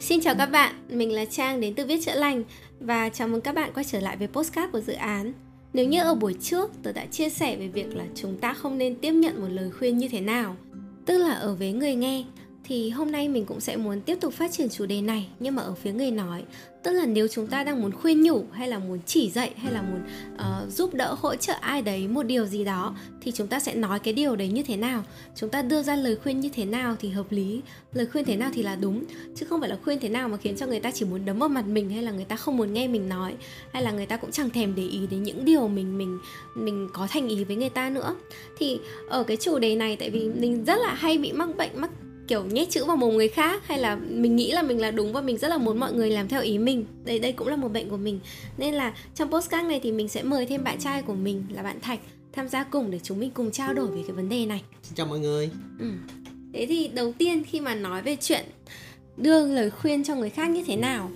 Xin chào các bạn, mình là Trang đến từ Viết Chữa Lành và chào mừng các bạn quay trở lại với postcard của dự án. Nếu như ở buổi trước tôi đã chia sẻ về việc là chúng ta không nên tiếp nhận một lời khuyên như thế nào, tức là ở với người nghe, thì hôm nay mình cũng sẽ muốn tiếp tục phát triển chủ đề này nhưng mà ở phía người nói. Tức là nếu chúng ta đang muốn khuyên nhủ hay là muốn chỉ dạy hay là muốn uh, giúp đỡ hỗ trợ ai đấy một điều gì đó thì chúng ta sẽ nói cái điều đấy như thế nào? Chúng ta đưa ra lời khuyên như thế nào thì hợp lý? Lời khuyên thế nào thì là đúng. Chứ không phải là khuyên thế nào mà khiến cho người ta chỉ muốn đấm vào mặt mình hay là người ta không muốn nghe mình nói hay là người ta cũng chẳng thèm để ý đến những điều mình mình mình có thành ý với người ta nữa. Thì ở cái chủ đề này tại vì mình rất là hay bị mắc bệnh mắc kiểu nhét chữ vào mồm người khác hay là mình nghĩ là mình là đúng và mình rất là muốn mọi người làm theo ý mình. Đây đây cũng là một bệnh của mình. Nên là trong postcard này thì mình sẽ mời thêm bạn trai của mình là bạn thạch tham gia cùng để chúng mình cùng trao đổi về cái vấn đề này. Xin chào mọi người. Ừ. thế thì đầu tiên khi mà nói về chuyện đưa lời khuyên cho người khác như thế nào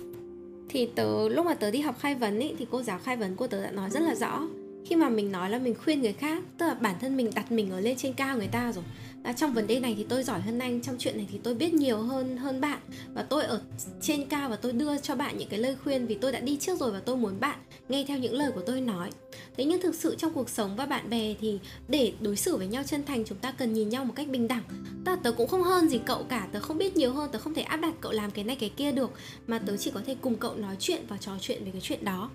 thì tớ lúc mà tớ đi học khai vấn ấy thì cô giáo khai vấn của tớ đã nói rất là rõ khi mà mình nói là mình khuyên người khác tức là bản thân mình đặt mình ở lên trên cao người ta rồi. À, trong vấn đề này thì tôi giỏi hơn anh trong chuyện này thì tôi biết nhiều hơn hơn bạn. Và tôi ở trên cao và tôi đưa cho bạn những cái lời khuyên vì tôi đã đi trước rồi và tôi muốn bạn nghe theo những lời của tôi nói. Thế nhưng thực sự trong cuộc sống và bạn bè thì để đối xử với nhau chân thành chúng ta cần nhìn nhau một cách bình đẳng. Tớ, tớ cũng không hơn gì cậu cả tớ không biết nhiều hơn tớ không thể áp đặt cậu làm cái này cái kia được. Mà tớ chỉ có thể cùng cậu nói chuyện và trò chuyện về cái chuyện đó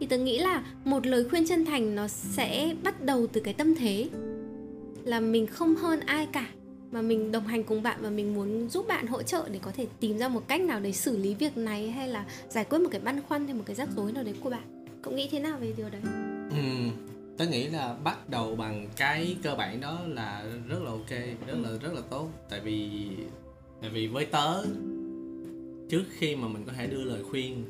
thì tớ nghĩ là một lời khuyên chân thành nó sẽ bắt đầu từ cái tâm thế. Là mình không hơn ai cả mà mình đồng hành cùng bạn và mình muốn giúp bạn hỗ trợ để có thể tìm ra một cách nào để xử lý việc này hay là giải quyết một cái băn khoăn hay một cái rắc rối nào đấy của bạn. Cậu nghĩ thế nào về điều đấy? Ừ, tớ nghĩ là bắt đầu bằng cái cơ bản đó là rất là ok rất là rất là tốt. Tại vì tại vì với tớ trước khi mà mình có thể đưa lời khuyên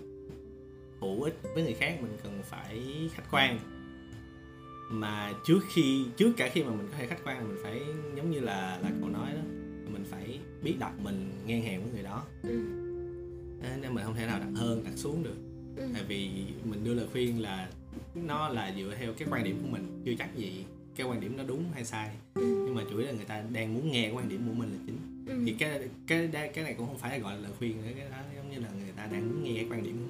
hữu ích với người khác mình cần phải khách quan mà trước khi trước cả khi mà mình có thể khách quan mình phải giống như là là cậu nói đó mình phải biết đặt mình ngang hàng với người đó ừ. nên mình không thể nào đặt hơn đặt xuống được ừ. tại vì mình đưa lời khuyên là nó là dựa theo cái quan điểm của mình chưa chắc gì cái quan điểm nó đúng hay sai ừ. nhưng mà chủ yếu là người ta đang muốn nghe quan điểm của mình là chính ừ. thì cái cái cái này cũng không phải là gọi là lời khuyên nữa cái đó giống như là người ta đang muốn nghe quan điểm của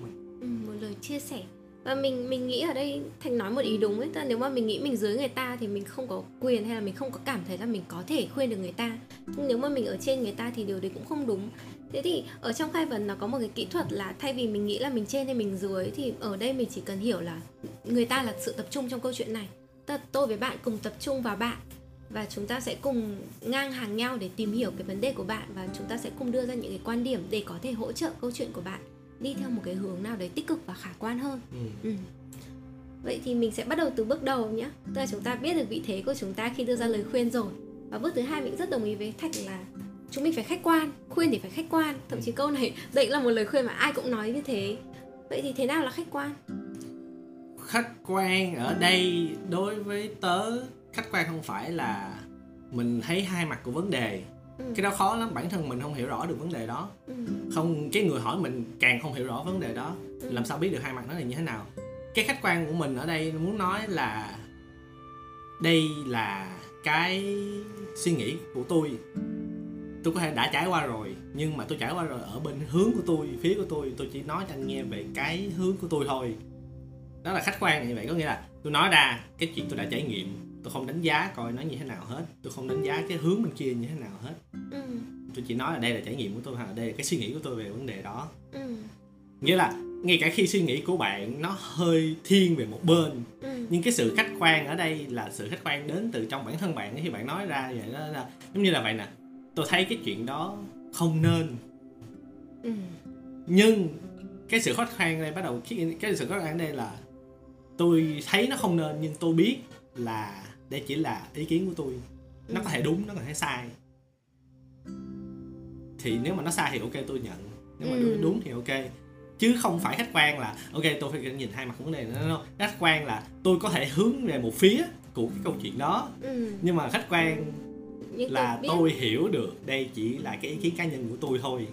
lời chia sẻ. Và mình mình nghĩ ở đây thành nói một ý đúng ấy tức là nếu mà mình nghĩ mình dưới người ta thì mình không có quyền hay là mình không có cảm thấy là mình có thể khuyên được người ta. Nhưng nếu mà mình ở trên người ta thì điều đấy cũng không đúng. Thế thì ở trong khai vấn nó có một cái kỹ thuật là thay vì mình nghĩ là mình trên hay mình dưới thì ở đây mình chỉ cần hiểu là người ta là sự tập trung trong câu chuyện này. Tức là tôi với bạn cùng tập trung vào bạn và chúng ta sẽ cùng ngang hàng nhau để tìm hiểu cái vấn đề của bạn và chúng ta sẽ cùng đưa ra những cái quan điểm để có thể hỗ trợ câu chuyện của bạn đi theo một cái hướng nào đấy tích cực và khả quan hơn. Ừ. Ừ. vậy thì mình sẽ bắt đầu từ bước đầu nhé tức là chúng ta biết được vị thế của chúng ta khi đưa ra lời khuyên rồi. Và bước thứ hai mình rất đồng ý với thạch là chúng mình phải khách quan khuyên thì phải khách quan. Thậm chí câu này đây là một lời khuyên mà ai cũng nói như thế. Vậy thì thế nào là khách quan? Khách quan ở đây đối với tớ khách quan không phải là mình thấy hai mặt của vấn đề ừ. cái đó khó lắm bản thân mình không hiểu rõ được vấn đề đó ừ. không cái người hỏi mình càng không hiểu rõ vấn đề đó ừ. làm sao biết được hai mặt nó là như thế nào cái khách quan của mình ở đây muốn nói là đây là cái suy nghĩ của tôi tôi có thể đã trải qua rồi nhưng mà tôi trải qua rồi ở bên hướng của tôi phía của tôi tôi chỉ nói cho anh nghe về cái hướng của tôi thôi đó là khách quan như vậy có nghĩa là tôi nói ra cái chuyện tôi đã trải nghiệm tôi không đánh giá coi nó như thế nào hết tôi không đánh giá cái hướng bên kia như thế nào hết ừ. tôi chỉ nói là đây là trải nghiệm của tôi hoặc là đây là cái suy nghĩ của tôi về vấn đề đó ừ. nghĩa là ngay cả khi suy nghĩ của bạn nó hơi thiên về một bên ừ. nhưng cái sự khách quan ở đây là sự khách quan đến từ trong bản thân bạn khi bạn nói ra vậy đó là giống như là vậy nè tôi thấy cái chuyện đó không nên ừ. nhưng cái sự khách quan đây bắt đầu cái sự khách quan ở đây là tôi thấy nó không nên nhưng tôi biết là đây chỉ là ý kiến của tôi. Nó có thể đúng nó có thể sai. Thì nếu mà nó sai thì ok tôi nhận. Nếu mà ừ. đúng thì ok. Chứ không phải khách quan là ok tôi phải nhìn hai mặt vấn đề nữa đâu khách quan là tôi có thể hướng về một phía của cái câu chuyện đó. Ừ. nhưng mà khách quan Nhưng là tôi hiểu được đây chỉ là cái ý kiến cá nhân của tôi thôi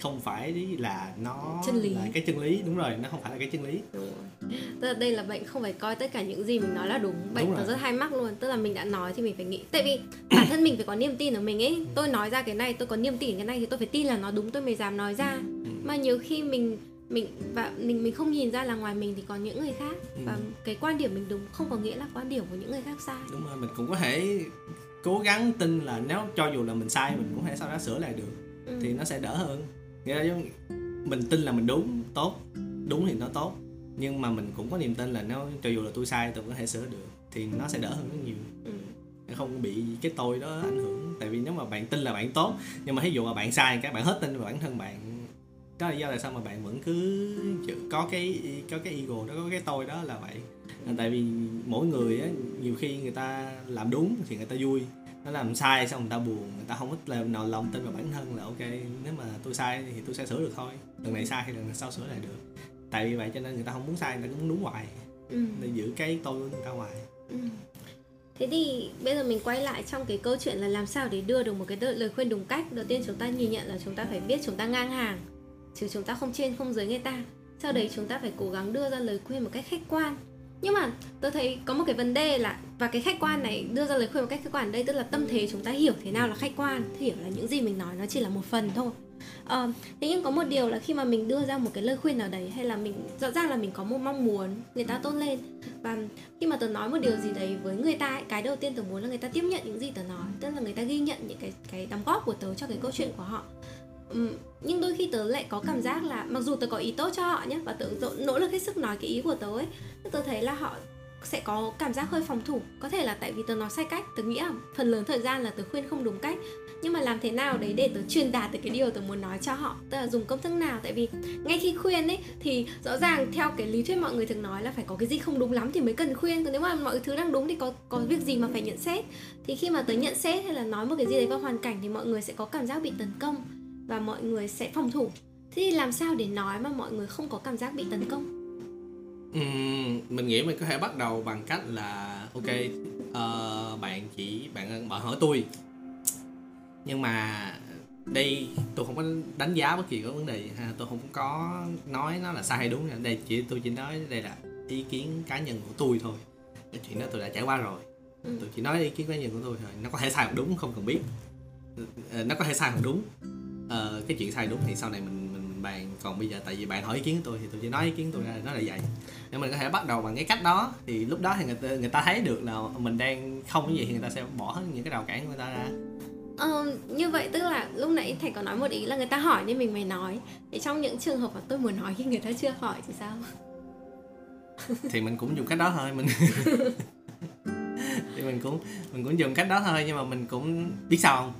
không phải là nó chân lý. là cái chân lý. Đúng rồi nó không phải là cái chân lý. Tức là đây là bệnh không phải coi tất cả những gì mình nói là đúng. Bệnh nó rất hay mắc luôn. Tức là mình đã nói thì mình phải nghĩ. Tại vì bản thân mình phải có niềm tin ở mình ấy. Tôi nói ra cái này tôi có niềm tin cái này thì tôi phải tin là nó đúng tôi mới dám nói ra. Mà nhiều khi mình mình và mình mình không nhìn ra là ngoài mình thì còn những người khác. Ừ. và cái quan điểm mình đúng không có nghĩa là quan điểm của những người khác sai. Đúng rồi mình cũng có thể cố gắng tin là nếu cho dù là mình sai mình cũng có thể sau đó sửa lại được. Ừ. thì nó sẽ đỡ hơn nghĩa là mình tin là mình đúng tốt. Đúng thì nó tốt. Nhưng mà mình cũng có niềm tin là nếu cho dù là tôi sai tôi có thể sửa được. Thì nó sẽ đỡ hơn rất nhiều. Ừ. không bị cái tôi đó ảnh hưởng. Tại vì nếu mà bạn tin là bạn tốt nhưng mà ví dụ mà bạn sai các bạn hết tin vào bản thân bạn đó là do là sao mà bạn vẫn cứ có cái có cái ego đó có cái tôi đó là vậy tại vì mỗi người á nhiều khi người ta làm đúng thì người ta vui. Nó làm sai xong người ta buồn người ta không thích làm nào lòng tin vào bản thân là ok nếu mà tôi sai thì tôi sẽ sửa được thôi. Lần này sai thì lần sau sửa lại được. Tại vì vậy cho nên người ta không muốn sai người ta cũng muốn đúng hoài. Ừ. để giữ cái tôi của người ta hoài. Ừ. thế thì bây giờ mình quay lại trong cái câu chuyện là làm sao để đưa được một cái lời khuyên đúng cách. Đầu tiên chúng ta nhìn nhận là chúng ta phải biết chúng ta ngang hàng chứ chúng ta không trên không dưới người ta. Sau đấy chúng ta phải cố gắng đưa ra lời khuyên một cách khách quan nhưng mà tôi thấy có một cái vấn đề là và cái khách quan này đưa ra lời khuyên một cách khách quan ở đây tức là tâm thế chúng ta hiểu thế nào là khách quan hiểu là những gì mình nói nó chỉ là một phần thôi. À, thế nhưng có một điều là khi mà mình đưa ra một cái lời khuyên nào đấy hay là mình rõ ràng là mình có một mong muốn người ta tốt lên và khi mà tớ nói một điều gì đấy với người ta ấy, cái đầu tiên tớ muốn là người ta tiếp nhận những gì tớ nói tức là người ta ghi nhận những cái cái đóng góp của tớ cho cái câu chuyện của họ. Ừ, nhưng đôi khi tớ lại có cảm giác là mặc dù tớ có ý tốt cho họ nhé và tớ nỗ lực hết sức nói cái ý của tớ ấy, nhưng tớ thấy là họ sẽ có cảm giác hơi phòng thủ. Có thể là tại vì tớ nói sai cách, tớ nghĩ là phần lớn thời gian là tớ khuyên không đúng cách. Nhưng mà làm thế nào đấy để tớ truyền đạt được cái điều tớ muốn nói cho họ? Tớ là dùng công thức nào? Tại vì ngay khi khuyên ấy, thì rõ ràng theo cái lý thuyết mọi người thường nói là phải có cái gì không đúng lắm thì mới cần khuyên. Còn nếu mà mọi thứ đang đúng thì có có việc gì mà phải nhận xét? Thì khi mà tớ nhận xét hay là nói một cái gì đấy vào hoàn cảnh thì mọi người sẽ có cảm giác bị tấn công và mọi người sẽ phòng thủ. Thế thì làm sao để nói mà mọi người không có cảm giác bị tấn công? Uhm, mình nghĩ mình có thể bắt đầu bằng cách là ok uh, bạn chỉ bạn bạn hỏi tôi. Nhưng mà đây tôi không có đánh giá bất kỳ có vấn đề gì ha tôi không có nói nó là sai hay đúng đây chỉ tôi chỉ nói đây là ý kiến cá nhân của tôi thôi. Cái chuyện đó tôi đã trải qua rồi. Ừ. tôi chỉ nói ý kiến cá nhân của tôi thôi. Nó có thể sai hoặc đúng không cần biết. Ờ, nó có thể sai hoặc đúng ờ, cái chuyện sai đúng thì sau này mình mình, mình bàn. Còn bây giờ tại vì bạn hỏi ý kiến của tôi thì tôi chỉ nói ý kiến tôi ra nó là vậy. Nên mình có thể bắt đầu bằng cái cách đó. Thì lúc đó thì người ta người ta thấy được là mình đang không cái gì thì người ta sẽ bỏ hết những cái rào cản của người ta ra. Ờ, như vậy tức là lúc nãy thầy có nói một ý là người ta hỏi nên mình mới nói. Thì trong những trường hợp mà tôi muốn nói khi người ta chưa hỏi thì sao? Thì mình cũng dùng cách đó thôi mình thì mình cũng mình cũng dùng cách đó thôi nhưng mà mình cũng biết sao không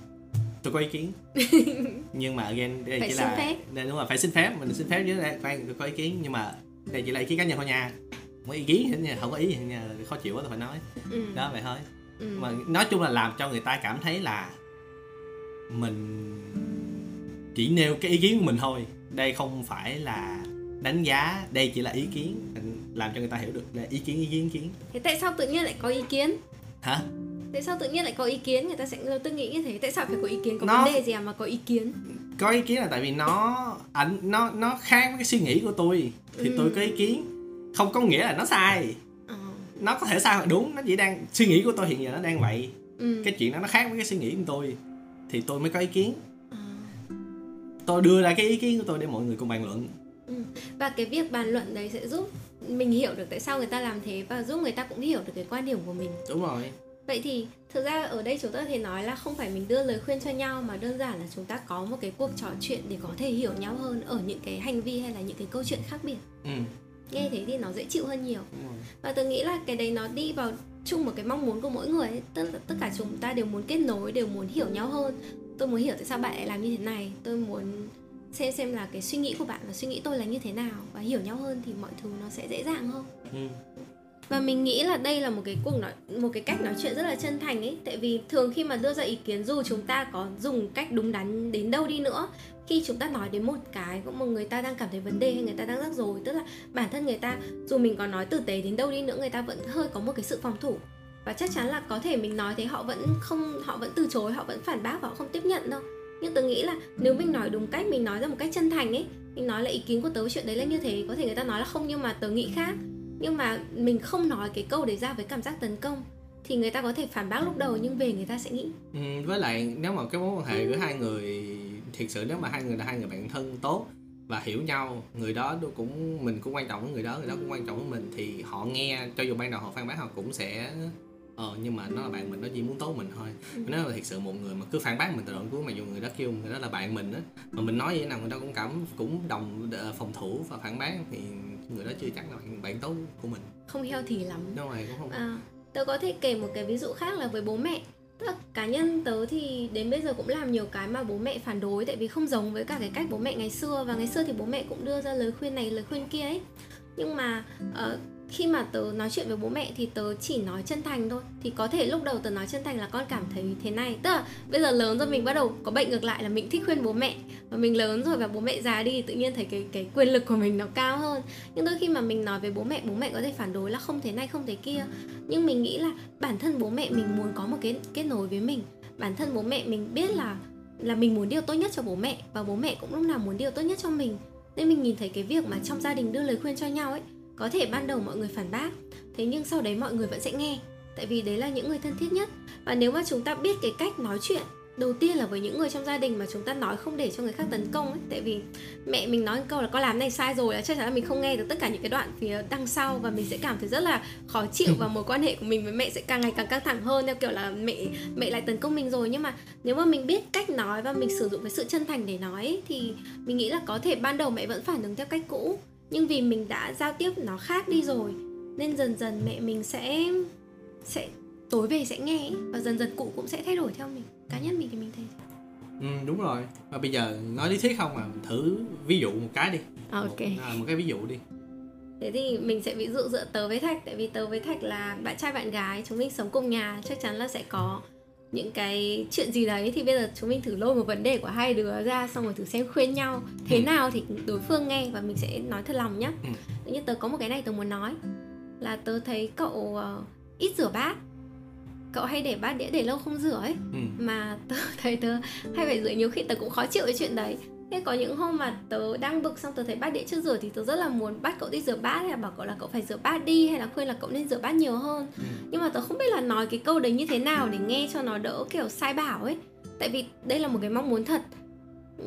tôi có ý kiến. Nhưng mà again đây phải chỉ là phép. đây đúng là phải xin phép mình xin phép với đây khoan tôi có ý kiến. Nhưng mà đây chỉ là ý kiến cá nhân thôi nha. Không có ý kiến không có ý khó chịu quá tôi phải nói. Ừ. đó vậy thôi. Ừ. mà nói chung là làm cho người ta cảm thấy là mình chỉ nêu cái ý kiến của mình thôi. Đây không phải là đánh giá đây chỉ là ý kiến. Làm cho người ta hiểu được là ý kiến ý kiến ý kiến. Thế tại sao tự nhiên lại có ý kiến? Hả tại sao tự nhiên lại có ý kiến? Người ta sẽ tư nghĩ như thế. Tại sao phải có ý kiến? Có nó, vấn đề gì à mà có ý kiến? Có ý kiến là tại vì nó ảnh nó nó khác với cái suy nghĩ của tôi. Thì ừ. tôi có ý kiến. Không có nghĩa là nó sai. Ờ. nó có thể sai hoặc đúng. Nó chỉ đang suy nghĩ của tôi hiện giờ nó đang vậy. Ừ. cái chuyện đó nó khác với cái suy nghĩ của tôi. Thì tôi mới có ý kiến. À. tôi đưa ra cái ý kiến của tôi để mọi người cùng bàn luận. Ừ. và cái việc bàn luận đấy sẽ giúp mình hiểu được tại sao người ta làm thế và giúp người ta cũng hiểu được cái quan điểm của mình. Đúng rồi vậy thì thực ra ở đây chúng ta thể nói là không phải mình đưa lời khuyên cho nhau mà đơn giản là chúng ta có một cái cuộc trò chuyện để có thể hiểu nhau hơn ở những cái hành vi hay là những cái câu chuyện khác biệt. Ừ. nghe thế thì nó dễ chịu hơn nhiều. Và tôi nghĩ là cái đấy nó đi vào chung một cái mong muốn của mỗi người ấy. Tất, tất cả chúng ta đều muốn kết nối đều muốn hiểu nhau hơn. Tôi muốn hiểu tại sao bạn lại làm như thế này. Tôi muốn xem xem là cái suy nghĩ của bạn và suy nghĩ tôi là như thế nào. Và hiểu nhau hơn thì mọi thứ nó sẽ dễ dàng hơn. Ừ và mình nghĩ là đây là một cái cuộc nói, một cái cách nói chuyện rất là chân thành ấy. Tại vì thường khi mà đưa ra ý kiến, dù chúng ta có dùng cách đúng đắn đến đâu đi nữa, khi chúng ta nói đến một cái, cũng một người ta đang cảm thấy vấn đề hay người ta đang rắc rối, tức là bản thân người ta, dù mình có nói tử tế đến đâu đi nữa, người ta vẫn hơi có một cái sự phòng thủ. Và chắc chắn là có thể mình nói thế họ vẫn không, họ vẫn từ chối, họ vẫn phản bác và họ không tiếp nhận đâu. Nhưng tôi nghĩ là nếu mình nói đúng cách, mình nói ra một cách chân thành ấy, mình nói là ý kiến của tớ chuyện đấy là như thế, có thể người ta nói là không, nhưng mà tớ nghĩ khác nhưng mà mình không nói cái câu đấy ra với cảm giác tấn công thì người ta có thể phản bác lúc đầu nhưng về người ta sẽ nghĩ ừ, với lại nếu mà cái mối quan hệ của hai người thiệt sự nếu mà hai người là hai người bạn thân tốt và hiểu nhau người đó cũng mình cũng quan trọng với người đó người đó cũng quan trọng với mình thì họ nghe cho dù ban đầu họ phản bác họ cũng sẽ ờ nhưng mà nó là bạn mình nó chỉ muốn tốt mình thôi ừ. nếu là thật sự một người mà cứ phản bác mình từ đoạn cuối mà dù người đó kêu người đó là bạn mình á mà mình nói vậy nào người đó cũng cảm cũng đồng ờ, phòng thủ và phản bác thì người đó chưa chắc là bạn, bạn tốt của mình. Không heo thì lắm. Đúng rồi cũng không. À, tớ có thể kể một cái ví dụ khác là với bố mẹ. Tức là cá nhân tớ thì đến bây giờ cũng làm nhiều cái mà bố mẹ phản đối tại vì không giống với cả cái cách bố mẹ ngày xưa. Và ngày xưa thì bố mẹ cũng đưa ra lời khuyên này lời khuyên kia ấy. Nhưng mà uh, khi mà tớ nói chuyện với bố mẹ thì tớ chỉ nói chân thành thôi. Thì có thể lúc đầu tớ nói chân thành là con cảm thấy thế này. Tức là bây giờ lớn rồi mình bắt đầu có bệnh ngược lại là mình thích khuyên bố mẹ. Và mình lớn rồi và bố mẹ già đi, tự nhiên thấy cái cái quyền lực của mình nó cao hơn. Nhưng đôi khi mà mình nói với bố mẹ bố mẹ có thể phản đối là không thế này, không thế kia. Nhưng mình nghĩ là bản thân bố mẹ mình muốn có một cái kết nối với mình. Bản thân bố mẹ mình biết là là mình muốn điều tốt nhất cho bố mẹ và bố mẹ cũng lúc nào muốn điều tốt nhất cho mình. Nên mình nhìn thấy cái việc mà trong gia đình đưa lời khuyên cho nhau ấy có thể ban đầu mọi người phản bác thế nhưng sau đấy mọi người vẫn sẽ nghe. Tại vì đấy là những người thân thiết nhất. Và nếu mà chúng ta biết cái cách nói chuyện đầu tiên là với những người trong gia đình mà chúng ta nói không để cho người khác tấn công ấy tại vì mẹ mình nói câu là con làm này sai rồi là chắc chắn là mình không nghe được tất cả những cái đoạn phía đằng sau và mình sẽ cảm thấy rất là khó chịu và mối quan hệ của mình với mẹ sẽ càng ngày càng căng thẳng hơn theo kiểu là mẹ mẹ lại tấn công mình rồi. Nhưng mà nếu mà mình biết cách nói và mình sử dụng cái sự chân thành để nói ấy, thì mình nghĩ là có thể ban đầu mẹ vẫn phản ứng theo cách cũ nhưng vì mình đã giao tiếp nó khác đi rồi nên dần dần mẹ mình sẽ sẽ tối về sẽ nghe và dần dần cụ cũng sẽ thay đổi theo mình. Cá nhân mình thì mình thấy ừ đúng rồi. Và bây giờ nói lý thuyết không mà thử ví dụ một cái đi. À, ok. Một, à, một cái ví dụ đi. Thế thì mình sẽ ví dụ dựa tớ với thạch tại vì tớ với thạch là bạn trai bạn gái chúng mình sống cùng nhà chắc chắn là sẽ có những cái chuyện gì đấy thì bây giờ chúng mình thử lôi một vấn đề của hai đứa ra xong rồi thử xem khuyên nhau thế ừ. nào thì đối phương nghe và mình sẽ nói thật lòng nhá ừ. như tớ có một cái này tớ muốn nói là tớ thấy cậu uh, ít rửa bát cậu hay để bát đĩa để lâu không rửa ấy ừ. mà tớ thấy tớ hay phải rửa nhiều khi tớ cũng khó chịu cái chuyện đấy thế có những hôm mà tớ đang bực xong tớ thấy bát đĩa chưa rửa thì tớ rất là muốn bắt cậu đi rửa bát hay là bảo cậu là cậu phải rửa bát đi hay là khuyên là cậu nên rửa bát nhiều hơn. Ừ. nhưng mà tớ không biết là nói cái câu đấy như thế nào để nghe cho nó đỡ kiểu sai bảo ấy. Tại vì đây là một cái mong muốn thật.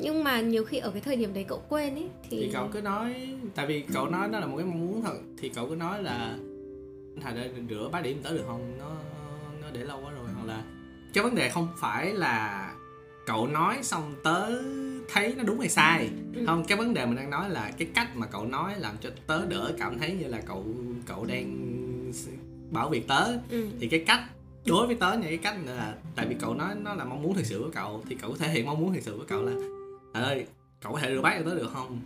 Nhưng mà nhiều khi ở cái thời điểm đấy cậu quên ấy thì, thì cậu cứ nói tại vì cậu nói nó là một cái mong muốn thật. Thì cậu cứ nói là thành ra rửa bát điểm tới được không? Nó nó để lâu quá rồi. Hoặc là cái vấn đề không phải là cậu nói xong tớ thấy nó đúng hay sai ừ. không cái vấn đề mình đang nói là cái cách mà cậu nói làm cho tớ đỡ cảm thấy như là cậu cậu đang bảo việc tớ ừ. thì cái cách đối với tớ những cái cách là tại vì cậu nói nó là mong muốn thực sự của cậu thì cậu có thể hiện mong muốn thực sự của cậu là ơi cậu có thể rửa bát cho tớ được không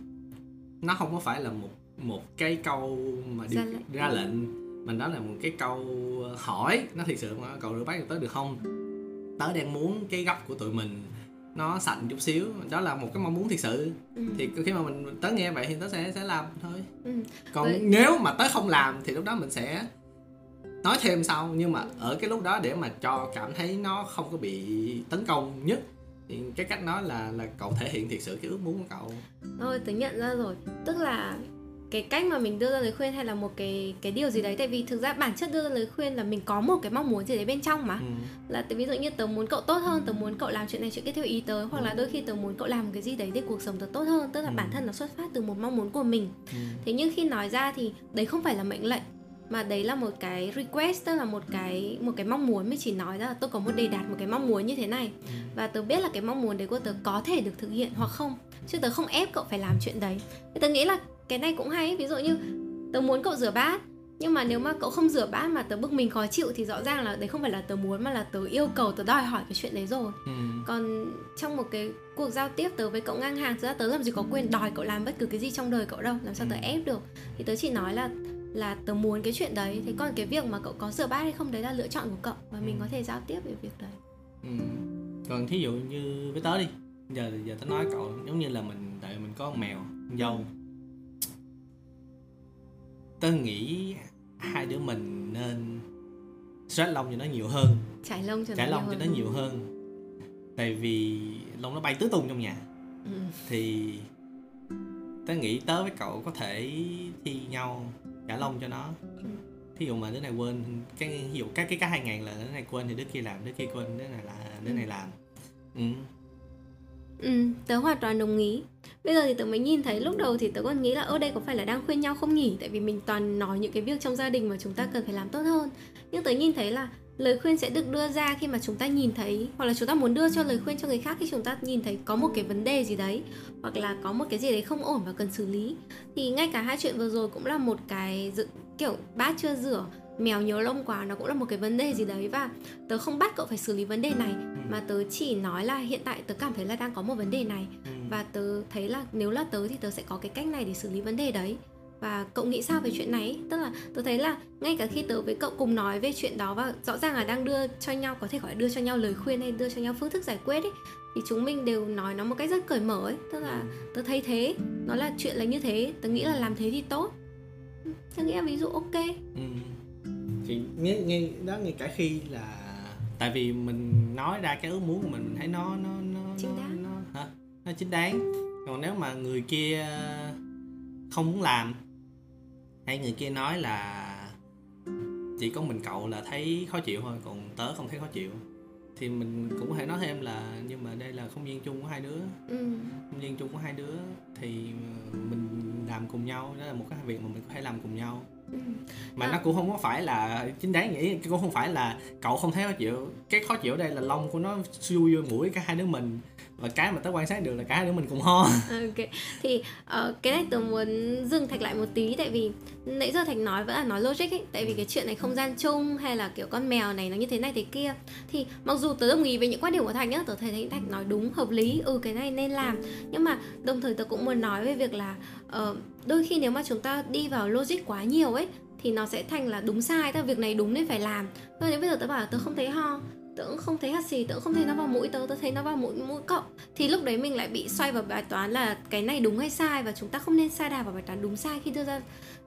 nó không có phải là một một cái câu mà đi, ra, lệnh. mình đó là một cái câu hỏi nó thực sự mà cậu rửa bát cho tớ được không tớ đang muốn cái góc của tụi mình nó sạch chút xíu. Đó là một cái mong muốn thực sự. Ừ. thì khi mà mình tớ nghe vậy thì tớ sẽ sẽ làm thôi. Ừ. còn Vậy... nếu mà tớ không làm thì lúc đó mình sẽ nói thêm sau. Nhưng mà ở cái lúc đó để mà cho cảm thấy nó không có bị tấn công nhất thì cái cách nói là là cậu thể hiện thiệt sự cái ước muốn của cậu. Thôi tớ nhận ra rồi. Tức là cái cách mà mình đưa ra lời khuyên hay là một cái cái điều gì đấy tại vì thực ra bản chất đưa ra lời khuyên là mình có một cái mong muốn gì đấy bên trong mà ừ. là ví dụ như tớ muốn cậu tốt hơn tớ muốn cậu làm chuyện này chuyện kia theo ý tớ hoặc ừ. là đôi khi tớ muốn cậu làm cái gì đấy để cuộc sống tớ tốt hơn tức là ừ. bản thân nó xuất phát từ một mong muốn của mình ừ. thế nhưng khi nói ra thì đấy không phải là mệnh lệnh mà đấy là một cái request tức là một cái một cái mong muốn mới chỉ nói ra là tôi có một đề đạt một cái mong muốn như thế này ừ. và tớ biết là cái mong muốn đấy của tớ có thể được thực hiện hoặc không chứ tớ không ép cậu phải làm chuyện đấy tớ nghĩ là cái này cũng hay ví dụ như tớ muốn cậu rửa bát nhưng mà nếu mà cậu không rửa bát mà tớ bức mình khó chịu thì rõ ràng là đấy không phải là tớ muốn mà là tớ yêu cầu tớ đòi hỏi cái chuyện đấy rồi ừ. còn trong một cái cuộc giao tiếp tớ với cậu ngang hàng thực ra tớ làm gì có quyền đòi cậu làm bất cứ cái gì trong đời cậu đâu làm sao tớ ừ. ép được thì tớ chỉ nói là là tớ muốn cái chuyện đấy thế còn cái việc mà cậu có rửa bát hay không đấy là lựa chọn của cậu và mình ừ. có thể giao tiếp về việc đấy ừ. còn thí dụ như với tớ đi giờ giờ tớ nói cậu giống như là mình tại mình có con mèo con dâu tớ nghĩ hai đứa mình nên stress lông cho nó nhiều hơn. Trải lông cho trải lông cho nó nhiều hơn. Tại vì lông nó bay tứ tung trong nhà. Ừ. thì tớ nghĩ tớ với cậu có thể thi nhau trả lông cho nó. Ừ. thí dụ mà đứa này quên cái ví dụ các cái cái hai ngàn là đứa này quên thì đứa kia làm đứa kia quên đứa này là đứa này làm. Ừ ừ tớ hoàn toàn đồng ý. Bây giờ thì tớ mới nhìn thấy lúc đầu thì tớ còn nghĩ là ở đây có phải là đang khuyên nhau không nhỉ? Tại vì mình toàn nói những cái việc trong gia đình mà chúng ta cần phải làm tốt hơn. Nhưng tớ nhìn thấy là lời khuyên sẽ được đưa ra khi mà chúng ta nhìn thấy hoặc là chúng ta muốn đưa cho lời khuyên cho người khác khi chúng ta nhìn thấy có một cái vấn đề gì đấy hoặc là có một cái gì đấy không ổn và cần xử lý. Thì ngay cả hai chuyện vừa rồi cũng là một cái dự, kiểu bát chưa rửa mèo nhớ lông quá nó cũng là một cái vấn đề gì đấy và tớ không bắt cậu phải xử lý vấn đề này mà tớ chỉ nói là hiện tại tớ cảm thấy là đang có một vấn đề này. Ừ. và tớ thấy là nếu là tớ thì tớ sẽ có cái cách này để xử lý vấn đề đấy. Và cậu nghĩ sao về chuyện này? Tức là tớ thấy là ngay cả khi tớ với cậu cùng nói về chuyện đó và rõ ràng là đang đưa cho nhau có thể gọi đưa cho nhau lời khuyên hay đưa cho nhau phương thức giải quyết ấy thì chúng mình đều nói nó một cách rất cởi mở ấy. Tức là tớ thấy thế nó là chuyện là như thế tớ nghĩ là làm thế thì tốt. Tớ nghĩ là ví dụ ok. Ừ. Thì nghe nghe đó ngay cả khi là tại vì mình nói ra cái ước muốn của mình thấy nó nó nó chính đáng nó, nó hả nó chính đáng còn nếu mà người kia không muốn làm hay người kia nói là chỉ có mình cậu là thấy khó chịu thôi còn tớ không thấy khó chịu thì mình cũng có thể nói thêm là nhưng mà đây là không gian chung của hai đứa ừ. không gian chung của hai đứa thì mình làm cùng nhau đó là một cái việc mà mình có thể làm cùng nhau. Mà à. nó cũng không có phải là chính đáng nghĩ cũng không phải là cậu không thấy khó chịu. Cái khó chịu ở đây là lông của nó xui vô mũi cả hai đứa mình. Và cái mà tớ quan sát được là cả hai đứa mình cùng ho. Ok. Thì uh, cái này tớ muốn dừng thạch lại một tí tại vì nãy giờ thạch nói vẫn là nói logic ấy. Tại vì cái chuyện này không gian chung hay là kiểu con mèo này nó như thế này thế kia. Thì mặc dù tớ đồng ý với những quan điểm của thạch nhá tớ thấy thạch nói đúng hợp lý ừ cái này nên làm. Nhưng mà đồng thời tớ cũng muốn nói về việc là uh, đôi khi nếu mà chúng ta đi vào logic quá nhiều ấy, thì nó sẽ thành là đúng sai ta việc này đúng nên phải làm. Nhưng nếu bây giờ tớ bảo là tớ không thấy ho, tớ cũng không thấy hắt xì, tớ cũng không thấy nó vào mũi tớ tớ thấy nó vào mũi mũi cậu. Thì lúc đấy mình lại bị xoay vào bài toán là cái này đúng hay sai và chúng ta không nên sai đà vào bài toán đúng sai khi đưa ra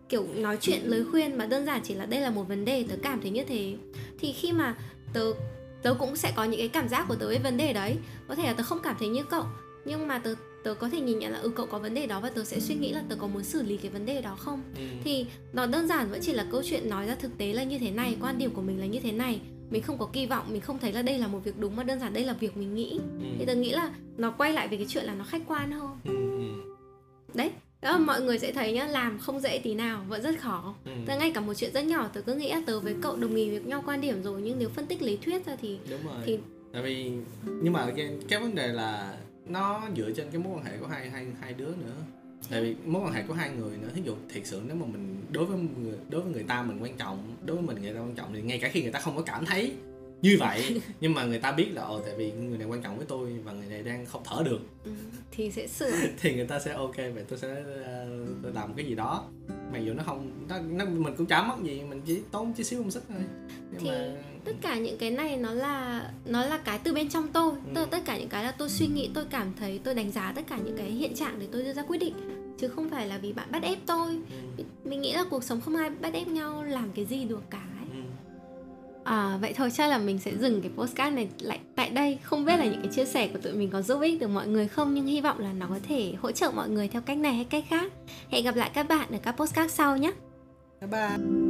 kiểu nói chuyện, lời khuyên mà đơn giản chỉ là đây là một vấn đề, tớ cảm thấy như thế. Thì khi mà tớ tớ cũng sẽ có những cái cảm giác của tớ với vấn đề đấy. Có thể là tớ không cảm thấy như cậu, nhưng mà tớ tớ có thể nhìn nhận là ừ cậu có vấn đề đó và tớ sẽ suy nghĩ là tớ có muốn xử lý cái vấn đề đó không ừ. thì nó đơn giản vẫn chỉ là câu chuyện nói ra thực tế là như thế này quan điểm của mình là như thế này mình không có kỳ vọng mình không thấy là đây là một việc đúng mà đơn giản đây là việc mình nghĩ ừ. thì tớ nghĩ là nó quay lại về cái chuyện là nó khách quan hơn ừ. ừ. đấy đó mọi người sẽ thấy nhá làm không dễ tí nào vẫn rất khó ừ. Tớ ngay cả một chuyện rất nhỏ tớ cứ nghĩ là tớ với cậu đồng ý với nhau quan điểm rồi nhưng nếu phân tích lý thuyết ra thì đúng rồi thì tại vì nhưng mà cái, cái vấn đề là nó dựa trên cái mối quan hệ của hai hai hai đứa nữa. Tại vì mối quan hệ của hai người nữa ví dụ thiệt sự nếu mà mình đối với người đối với người ta mình quan trọng đối với mình người ta quan trọng thì ngay cả khi người ta không có cảm thấy như vậy nhưng mà người ta biết là ồ tại vì người này quan trọng với tôi và người này đang không thở được. Ừ, thì sẽ sửa. Thì người ta sẽ ok vậy tôi sẽ uh, làm cái gì đó mặc dù nó không nó, nó mình cũng chả mất gì mình chỉ tốn chút xíu công sức thôi. Nhưng thì mà... tất cả những cái này nó là nó là cái từ bên trong tôi. Ừ. tất cả những cái là tôi suy nghĩ tôi cảm thấy tôi đánh giá tất cả những cái hiện trạng để tôi đưa ra quyết định. Chứ không phải là vì bạn bắt ép tôi. Ừ. mình nghĩ là cuộc sống không ai bắt ép nhau làm cái gì được cả À, vậy thôi chắc là mình sẽ dừng cái postcard này lại tại đây. Không biết là những cái chia sẻ của tụi mình có giúp ích được mọi người không Nhưng hy vọng là nó có thể hỗ trợ mọi người theo cách này hay cách khác. Hẹn gặp lại các bạn ở các postcard sau nhé. Bye bye.